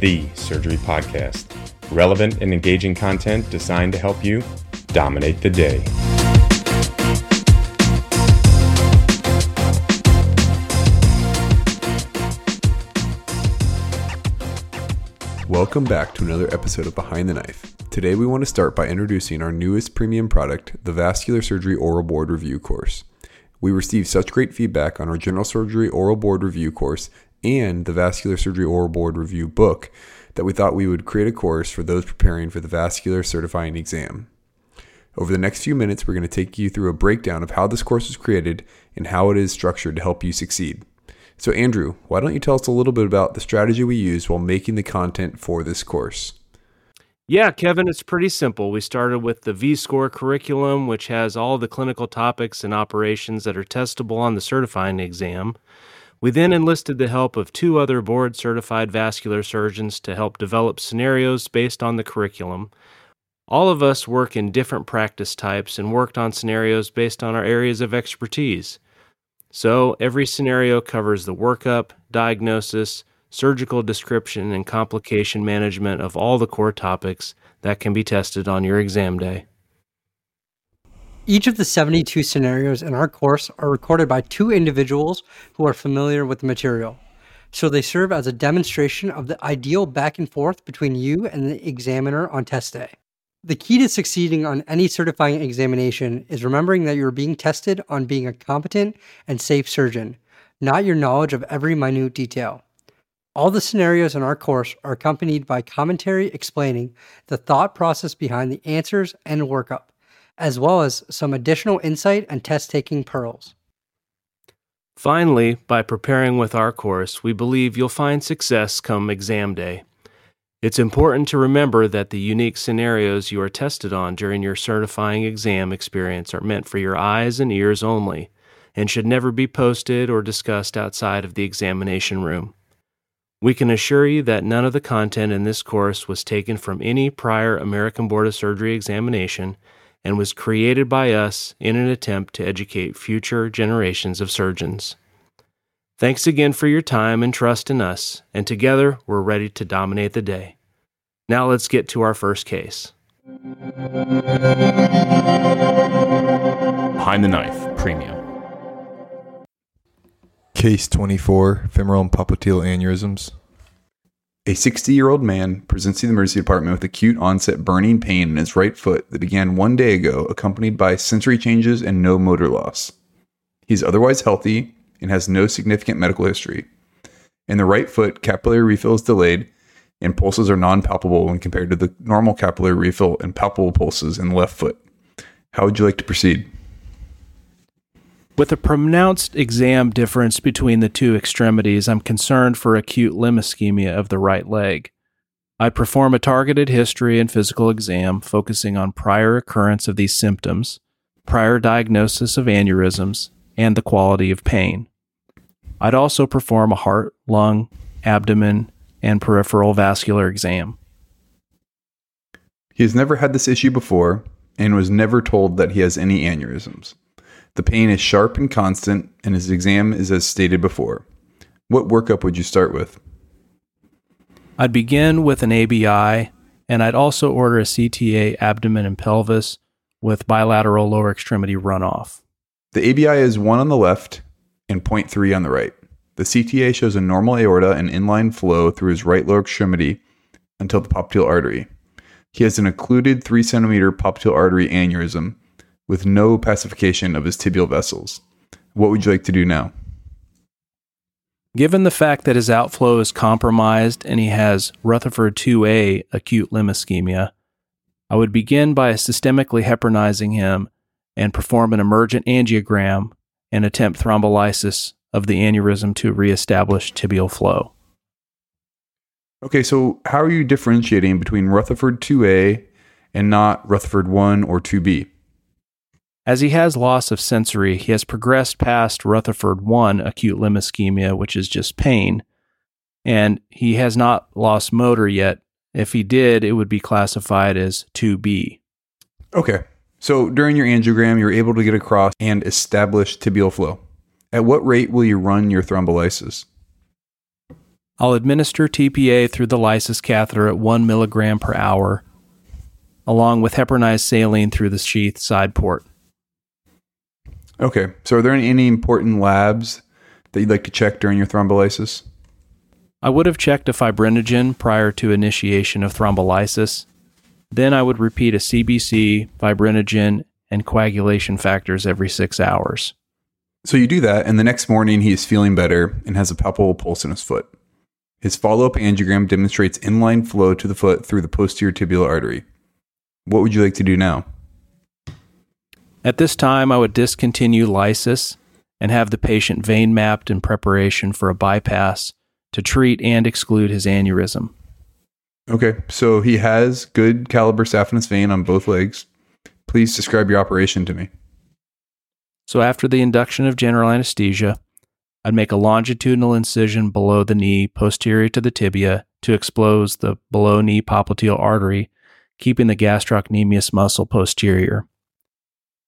the surgery podcast. Relevant and engaging content designed to help you dominate the day. Welcome back to another episode of Behind the Knife. Today we want to start by introducing our newest premium product, the Vascular Surgery Oral Board Review course. We received such great feedback on our General Surgery Oral Board Review course and the Vascular Surgery Oral Board Review book that we thought we would create a course for those preparing for the vascular certifying exam. Over the next few minutes, we're going to take you through a breakdown of how this course was created and how it is structured to help you succeed. So, Andrew, why don't you tell us a little bit about the strategy we used while making the content for this course? Yeah, Kevin, it's pretty simple. We started with the V-Score curriculum, which has all the clinical topics and operations that are testable on the certifying exam. We then enlisted the help of two other board certified vascular surgeons to help develop scenarios based on the curriculum. All of us work in different practice types and worked on scenarios based on our areas of expertise. So, every scenario covers the workup, diagnosis, surgical description, and complication management of all the core topics that can be tested on your exam day. Each of the 72 scenarios in our course are recorded by two individuals who are familiar with the material. So they serve as a demonstration of the ideal back and forth between you and the examiner on test day. The key to succeeding on any certifying examination is remembering that you're being tested on being a competent and safe surgeon, not your knowledge of every minute detail. All the scenarios in our course are accompanied by commentary explaining the thought process behind the answers and workup, as well as some additional insight and test taking pearls. Finally, by preparing with our course, we believe you'll find success come exam day. It's important to remember that the unique scenarios you are tested on during your certifying exam experience are meant for your eyes and ears only and should never be posted or discussed outside of the examination room. We can assure you that none of the content in this course was taken from any prior American Board of Surgery examination and was created by us in an attempt to educate future generations of surgeons. Thanks again for your time and trust in us, and together we're ready to dominate the day. Now let's get to our first case. Behind the Knife Premium. Case 24 Femoral and popliteal aneurysms. A 60 year old man presents to the emergency department with acute onset burning pain in his right foot that began one day ago, accompanied by sensory changes and no motor loss. He's otherwise healthy and has no significant medical history. In the right foot, capillary refill is delayed and pulses are non palpable when compared to the normal capillary refill and palpable pulses in the left foot. How would you like to proceed? With a pronounced exam difference between the two extremities, I'm concerned for acute limb ischemia of the right leg. I perform a targeted history and physical exam focusing on prior occurrence of these symptoms, prior diagnosis of aneurysms, and the quality of pain. I'd also perform a heart, lung, abdomen, and peripheral vascular exam. He has never had this issue before and was never told that he has any aneurysms. The pain is sharp and constant, and his exam is as stated before. What workup would you start with? I'd begin with an ABI, and I'd also order a CTA abdomen and pelvis with bilateral lower extremity runoff. The ABI is 1 on the left and 0.3 on the right. The CTA shows a normal aorta and inline flow through his right lower extremity until the popliteal artery. He has an occluded 3 centimeter popliteal artery aneurysm with no opacification of his tibial vessels. What would you like to do now? Given the fact that his outflow is compromised and he has Rutherford 2A acute limb ischemia, I would begin by systemically heparinizing him and perform an emergent angiogram and attempt thrombolysis of the aneurysm to reestablish tibial flow. Okay, so how are you differentiating between Rutherford 2A and not Rutherford 1 or 2B? As he has loss of sensory, he has progressed past Rutherford 1 acute limb ischemia, which is just pain, and he has not lost motor yet. If he did, it would be classified as 2B. Okay, so during your angiogram, you're able to get across and establish tibial flow. At what rate will you run your thrombolysis? I'll administer TPA through the lysis catheter at 1 milligram per hour, along with heparinized saline through the sheath side port. Okay, so are there any, any important labs that you'd like to check during your thrombolysis? I would have checked a fibrinogen prior to initiation of thrombolysis. Then I would repeat a CBC, fibrinogen, and coagulation factors every six hours. So you do that, and the next morning he is feeling better and has a palpable pulse in his foot. His follow up angiogram demonstrates inline flow to the foot through the posterior tibial artery. What would you like to do now? At this time, I would discontinue lysis and have the patient vein mapped in preparation for a bypass to treat and exclude his aneurysm. Okay, so he has good caliber saphenous vein on both legs. Please describe your operation to me. So, after the induction of general anesthesia, I'd make a longitudinal incision below the knee, posterior to the tibia, to expose the below knee popliteal artery, keeping the gastrocnemius muscle posterior.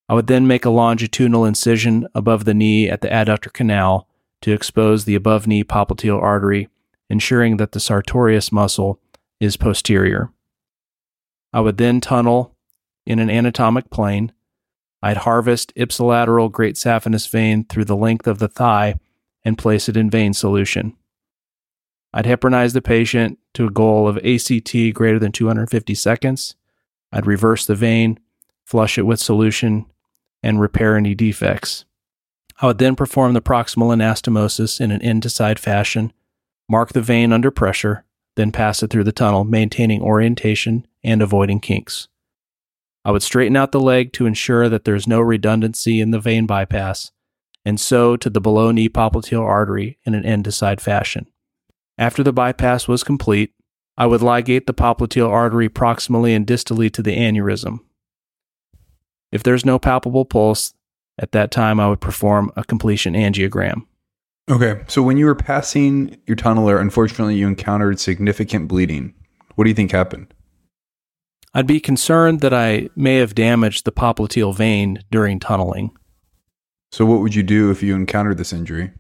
I would then make a longitudinal incision above the knee at the adductor canal to expose the above knee popliteal artery, ensuring that the sartorius muscle is posterior. I would then tunnel in an anatomic plane. I'd harvest ipsilateral great saphenous vein through the length of the thigh and place it in vein solution. I'd heparinize the patient to a goal of ACT greater than 250 seconds. I'd reverse the vein, flush it with solution, and repair any defects. I would then perform the proximal anastomosis in an end to side fashion, mark the vein under pressure, then pass it through the tunnel, maintaining orientation and avoiding kinks. I would straighten out the leg to ensure that there is no redundancy in the vein bypass, and sew to the below knee popliteal artery in an end to side fashion. After the bypass was complete, I would ligate the popliteal artery proximally and distally to the aneurysm. If there's no palpable pulse, at that time I would perform a completion angiogram. Okay, so when you were passing your tunneler, unfortunately you encountered significant bleeding. What do you think happened? I'd be concerned that I may have damaged the popliteal vein during tunneling. So, what would you do if you encountered this injury?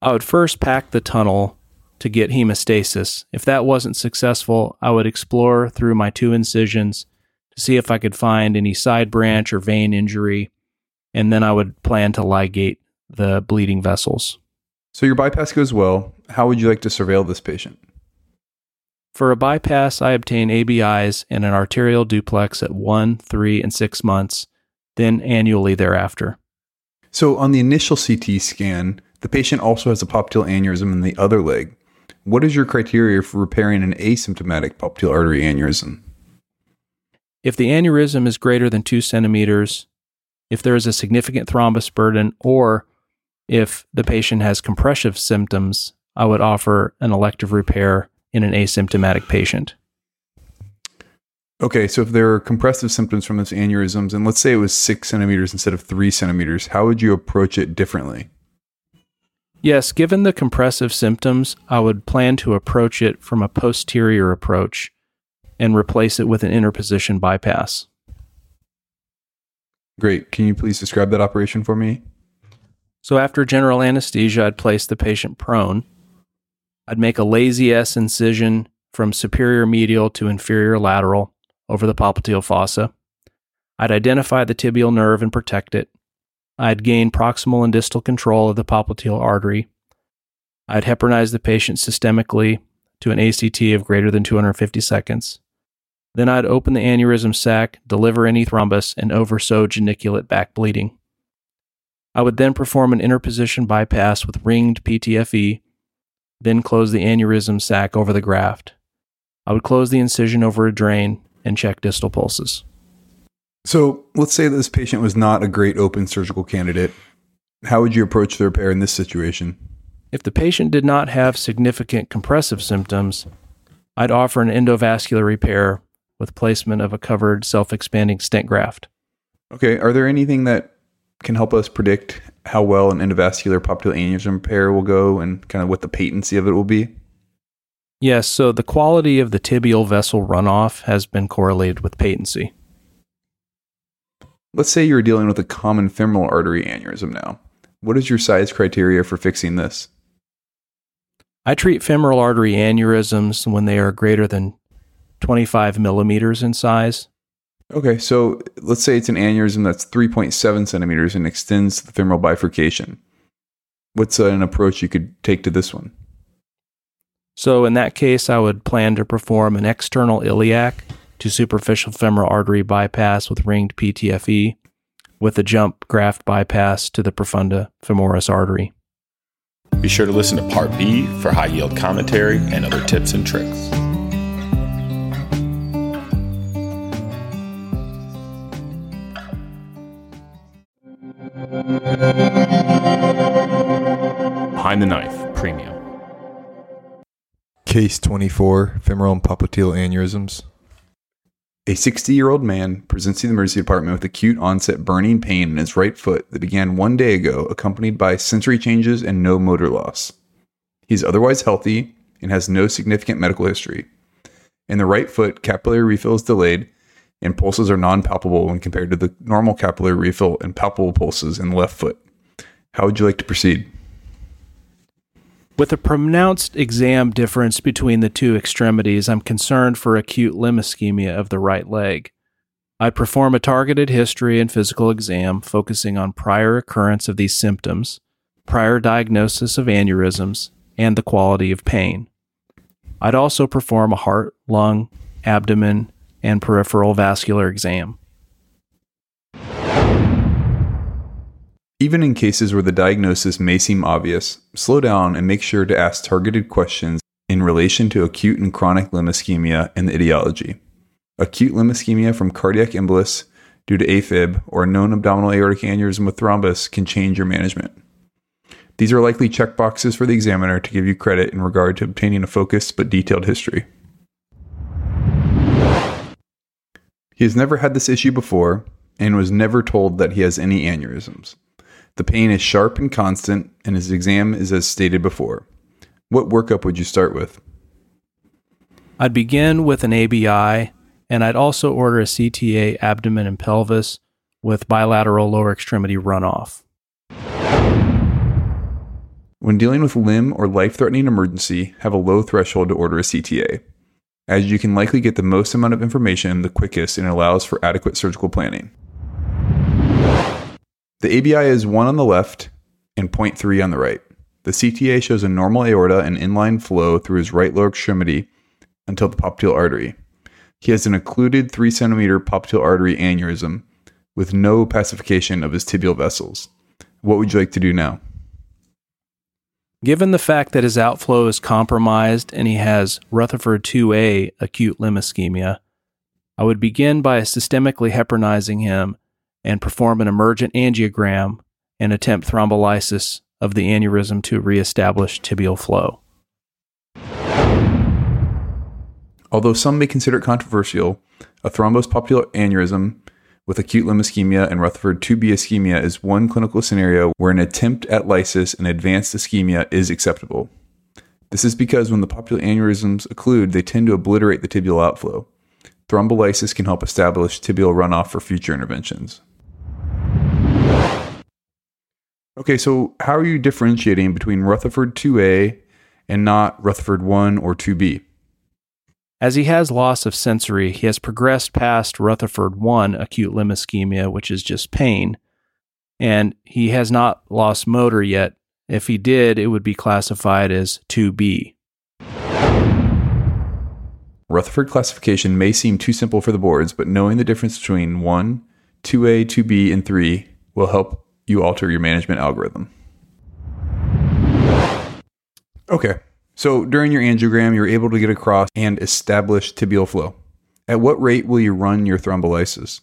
I would first pack the tunnel to get hemostasis. If that wasn't successful, I would explore through my two incisions see if I could find any side branch or vein injury, and then I would plan to ligate the bleeding vessels. So, your bypass goes well. How would you like to surveil this patient? For a bypass, I obtain ABIs and an arterial duplex at 1, 3, and 6 months, then annually thereafter. So, on the initial CT scan, the patient also has a popliteal aneurysm in the other leg. What is your criteria for repairing an asymptomatic popliteal artery aneurysm? If the aneurysm is greater than 2 centimeters, if there is a significant thrombus burden, or if the patient has compressive symptoms, I would offer an elective repair in an asymptomatic patient. Okay, so if there are compressive symptoms from those aneurysms, and let's say it was six centimeters instead of three centimeters, how would you approach it differently? Yes, given the compressive symptoms, I would plan to approach it from a posterior approach and replace it with an interposition bypass. Great. Can you please describe that operation for me? So, after general anesthesia, I'd place the patient prone. I'd make a lazy S incision from superior medial to inferior lateral over the popliteal fossa. I'd identify the tibial nerve and protect it. I'd gain proximal and distal control of the popliteal artery. I'd heparinize the patient systemically to an ACT of greater than 250 seconds. Then I'd open the aneurysm sac, deliver any thrombus, and oversew geniculate back bleeding. I would then perform an interposition bypass with ringed PTFE, then close the aneurysm sac over the graft. I would close the incision over a drain and check distal pulses. So let's say this patient was not a great open surgical candidate. How would you approach the repair in this situation? If the patient did not have significant compressive symptoms, I'd offer an endovascular repair with placement of a covered self expanding stent graft. Okay, are there anything that can help us predict how well an endovascular popliteal aneurysm repair will go and kind of what the patency of it will be? Yes, so the quality of the tibial vessel runoff has been correlated with patency. Let's say you're dealing with a common femoral artery aneurysm now. What is your size criteria for fixing this? I treat femoral artery aneurysms when they are greater than 25 millimeters in size. Okay, so let's say it's an aneurysm that's 3.7 centimeters and extends the femoral bifurcation. What's an approach you could take to this one? So, in that case, I would plan to perform an external iliac to superficial femoral artery bypass with ringed PTFE with a jump graft bypass to the profunda femoris artery. Be sure to listen to Part B for high yield commentary and other tips and tricks. Behind the Knife Premium. Case 24 Femoral and popliteal aneurysms. A 60 year old man presents to the emergency department with acute onset burning pain in his right foot that began one day ago, accompanied by sensory changes and no motor loss. He's otherwise healthy and has no significant medical history. In the right foot, capillary refill is delayed and pulses are non palpable when compared to the normal capillary refill and palpable pulses in the left foot. How would you like to proceed? With a pronounced exam difference between the two extremities, I'm concerned for acute limb ischemia of the right leg. I'd perform a targeted history and physical exam focusing on prior occurrence of these symptoms, prior diagnosis of aneurysms, and the quality of pain. I'd also perform a heart, lung, abdomen, and peripheral vascular exam. Even in cases where the diagnosis may seem obvious, slow down and make sure to ask targeted questions in relation to acute and chronic limb ischemia and the etiology. Acute limb ischemia from cardiac embolus due to AFib or known abdominal aortic aneurysm with thrombus can change your management. These are likely checkboxes for the examiner to give you credit in regard to obtaining a focused but detailed history. He has never had this issue before and was never told that he has any aneurysms. The pain is sharp and constant, and his exam is as stated before. What workup would you start with? I'd begin with an ABI, and I'd also order a CTA abdomen and pelvis with bilateral lower extremity runoff. When dealing with limb or life threatening emergency, have a low threshold to order a CTA, as you can likely get the most amount of information the quickest and allows for adequate surgical planning. The ABI is 1 on the left and 0.3 on the right. The CTA shows a normal aorta and inline flow through his right lower extremity until the popliteal artery. He has an occluded 3 centimeter popliteal artery aneurysm with no opacification of his tibial vessels. What would you like to do now? Given the fact that his outflow is compromised and he has Rutherford 2A acute limb ischemia, I would begin by systemically heparinizing him and perform an emergent angiogram and attempt thrombolysis of the aneurysm to reestablish tibial flow. Although some may consider it controversial, a thrombosed popliteal aneurysm with acute limb ischemia and Rutherford 2B ischemia is one clinical scenario where an attempt at lysis and advanced ischemia is acceptable. This is because when the popliteal aneurysms occlude, they tend to obliterate the tibial outflow. Thrombolysis can help establish tibial runoff for future interventions. Okay, so how are you differentiating between Rutherford 2A and not Rutherford 1 or 2B? As he has loss of sensory, he has progressed past Rutherford 1 acute limb ischemia, which is just pain, and he has not lost motor yet. If he did, it would be classified as 2B. Rutherford classification may seem too simple for the boards, but knowing the difference between 1, 2A, 2B, and 3 will help you alter your management algorithm. Okay, so during your angiogram, you're able to get across and establish tibial flow. At what rate will you run your thrombolysis?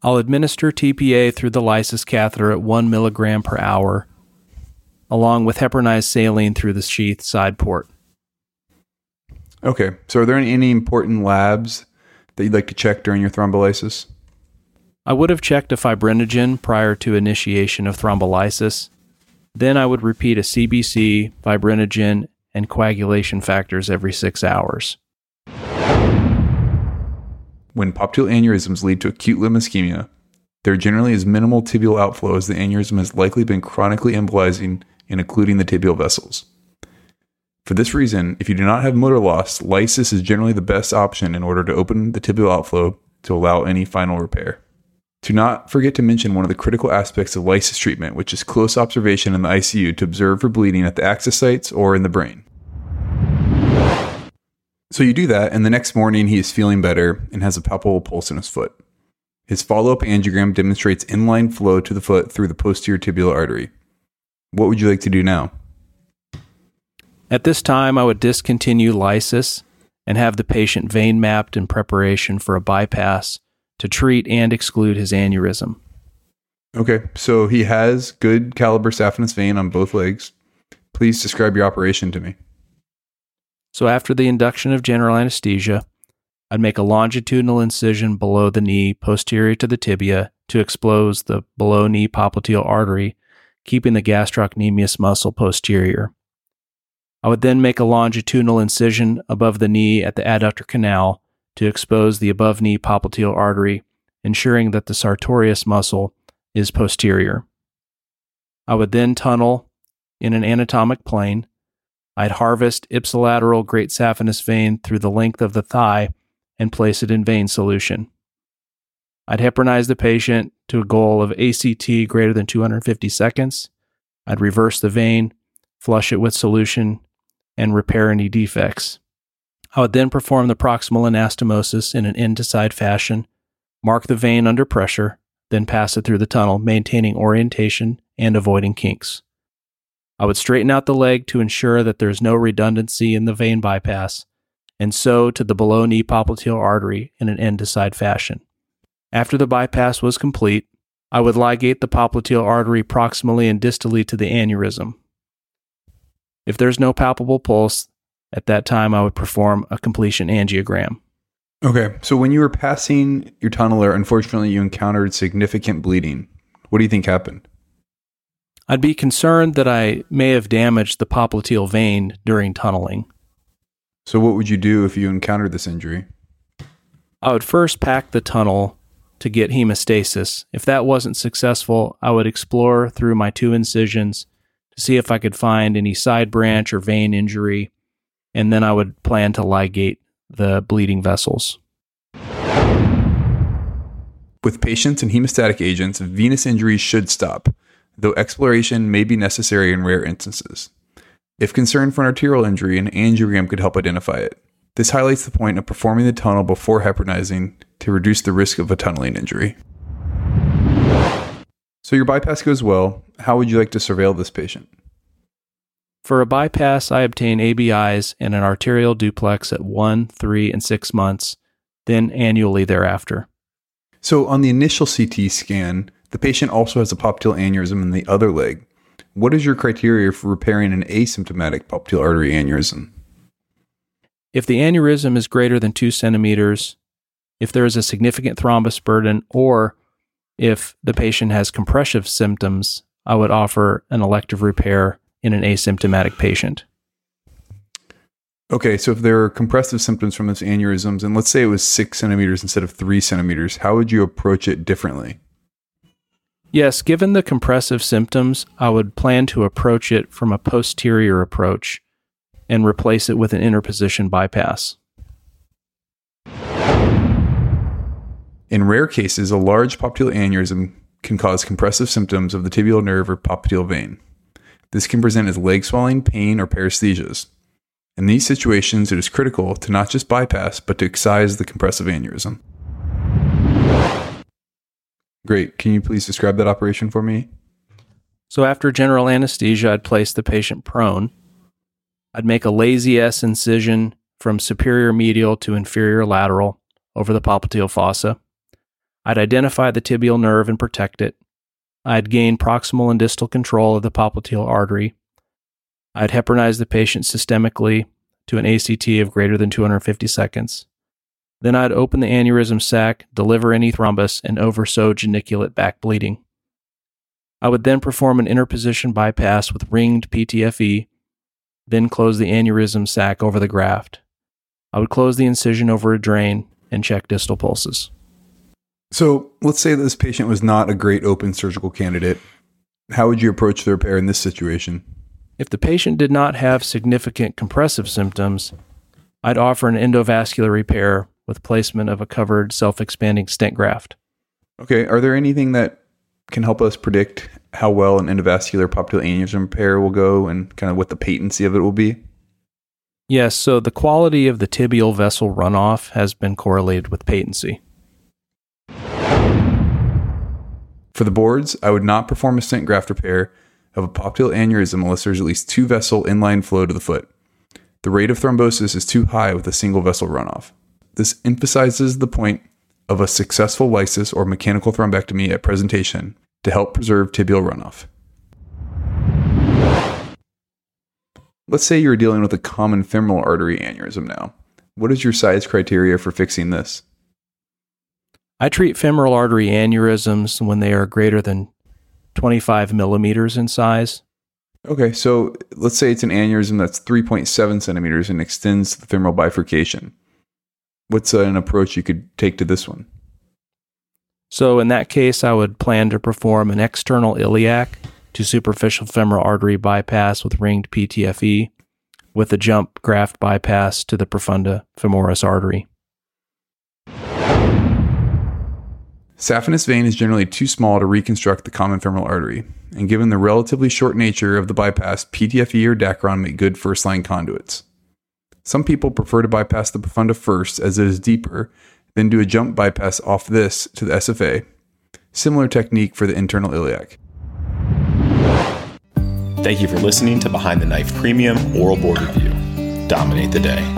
I'll administer TPA through the lysis catheter at 1 milligram per hour, along with heparinized saline through the sheath side port. Okay. So, are there any, any important labs that you'd like to check during your thrombolysis? I would have checked a fibrinogen prior to initiation of thrombolysis. Then I would repeat a CBC, fibrinogen, and coagulation factors every six hours. When popliteal aneurysms lead to acute limb ischemia, there generally is minimal tibial outflow as the aneurysm has likely been chronically embolizing and occluding the tibial vessels. For this reason, if you do not have motor loss, lysis is generally the best option in order to open the tibial outflow to allow any final repair. Do not forget to mention one of the critical aspects of lysis treatment, which is close observation in the ICU to observe for bleeding at the access sites or in the brain. So you do that, and the next morning he is feeling better and has a palpable pulse in his foot. His follow up angiogram demonstrates inline flow to the foot through the posterior tibial artery. What would you like to do now? At this time, I would discontinue lysis and have the patient vein mapped in preparation for a bypass to treat and exclude his aneurysm. Okay, so he has good caliber saphenous vein on both legs. Please describe your operation to me. So, after the induction of general anesthesia, I'd make a longitudinal incision below the knee, posterior to the tibia, to expose the below knee popliteal artery, keeping the gastrocnemius muscle posterior. I would then make a longitudinal incision above the knee at the adductor canal to expose the above knee popliteal artery, ensuring that the sartorius muscle is posterior. I would then tunnel in an anatomic plane. I'd harvest ipsilateral great saphenous vein through the length of the thigh and place it in vein solution. I'd heparinize the patient to a goal of ACT greater than 250 seconds. I'd reverse the vein, flush it with solution, and repair any defects. I would then perform the proximal anastomosis in an end to side fashion, mark the vein under pressure, then pass it through the tunnel, maintaining orientation and avoiding kinks. I would straighten out the leg to ensure that there is no redundancy in the vein bypass, and sew to the below knee popliteal artery in an end to side fashion. After the bypass was complete, I would ligate the popliteal artery proximally and distally to the aneurysm. If there's no palpable pulse, at that time I would perform a completion angiogram. Okay, so when you were passing your tunneler, unfortunately you encountered significant bleeding. What do you think happened? I'd be concerned that I may have damaged the popliteal vein during tunneling. So, what would you do if you encountered this injury? I would first pack the tunnel to get hemostasis. If that wasn't successful, I would explore through my two incisions to see if I could find any side branch or vein injury, and then I would plan to ligate the bleeding vessels. With patience and hemostatic agents, venous injuries should stop, though exploration may be necessary in rare instances. If concerned for an arterial injury, an angiogram could help identify it. This highlights the point of performing the tunnel before heparinizing to reduce the risk of a tunneling injury. So your bypass goes well. How would you like to surveil this patient? For a bypass, I obtain ABIs and an arterial duplex at 1, 3, and 6 months, then annually thereafter. So on the initial CT scan, the patient also has a popliteal aneurysm in the other leg. What is your criteria for repairing an asymptomatic popliteal artery aneurysm? If the aneurysm is greater than 2 centimeters, if there is a significant thrombus burden, or if the patient has compressive symptoms, I would offer an elective repair in an asymptomatic patient. Okay, so if there are compressive symptoms from those aneurysms, and let's say it was six centimeters instead of three centimeters, how would you approach it differently? Yes, given the compressive symptoms, I would plan to approach it from a posterior approach and replace it with an interposition bypass. In rare cases, a large popliteal aneurysm can cause compressive symptoms of the tibial nerve or popliteal vein. This can present as leg swelling, pain, or paresthesias. In these situations, it is critical to not just bypass, but to excise the compressive aneurysm. Great. Can you please describe that operation for me? So, after general anesthesia, I'd place the patient prone. I'd make a lazy S incision from superior medial to inferior lateral over the popliteal fossa. I'd identify the tibial nerve and protect it. I'd gain proximal and distal control of the popliteal artery. I'd heparinize the patient systemically to an ACT of greater than 250 seconds. Then I'd open the aneurysm sac, deliver any thrombus, and oversew geniculate back bleeding. I would then perform an interposition bypass with ringed PTFE, then close the aneurysm sac over the graft. I would close the incision over a drain and check distal pulses. So let's say this patient was not a great open surgical candidate. How would you approach the repair in this situation? If the patient did not have significant compressive symptoms, I'd offer an endovascular repair with placement of a covered self expanding stent graft. Okay, are there anything that can help us predict how well an endovascular popliteal aneurysm repair will go and kind of what the patency of it will be? Yes, so the quality of the tibial vessel runoff has been correlated with patency. For the boards, I would not perform a stent graft repair of a popliteal aneurysm unless there's at least two vessel inline flow to the foot. The rate of thrombosis is too high with a single vessel runoff. This emphasizes the point of a successful lysis or mechanical thrombectomy at presentation to help preserve tibial runoff. Let's say you're dealing with a common femoral artery aneurysm now. What is your size criteria for fixing this? I treat femoral artery aneurysms when they are greater than 25 millimeters in size. Okay, so let's say it's an aneurysm that's 3.7 centimeters and extends to the femoral bifurcation. What's an approach you could take to this one? So, in that case, I would plan to perform an external iliac to superficial femoral artery bypass with ringed PTFE with a jump graft bypass to the profunda femoris artery. Saphenous vein is generally too small to reconstruct the common femoral artery, and given the relatively short nature of the bypass, PTFE or Dacron make good first line conduits. Some people prefer to bypass the profunda first as it is deeper, then do a jump bypass off this to the SFA. Similar technique for the internal iliac. Thank you for listening to Behind the Knife Premium Oral Board Review. Dominate the day.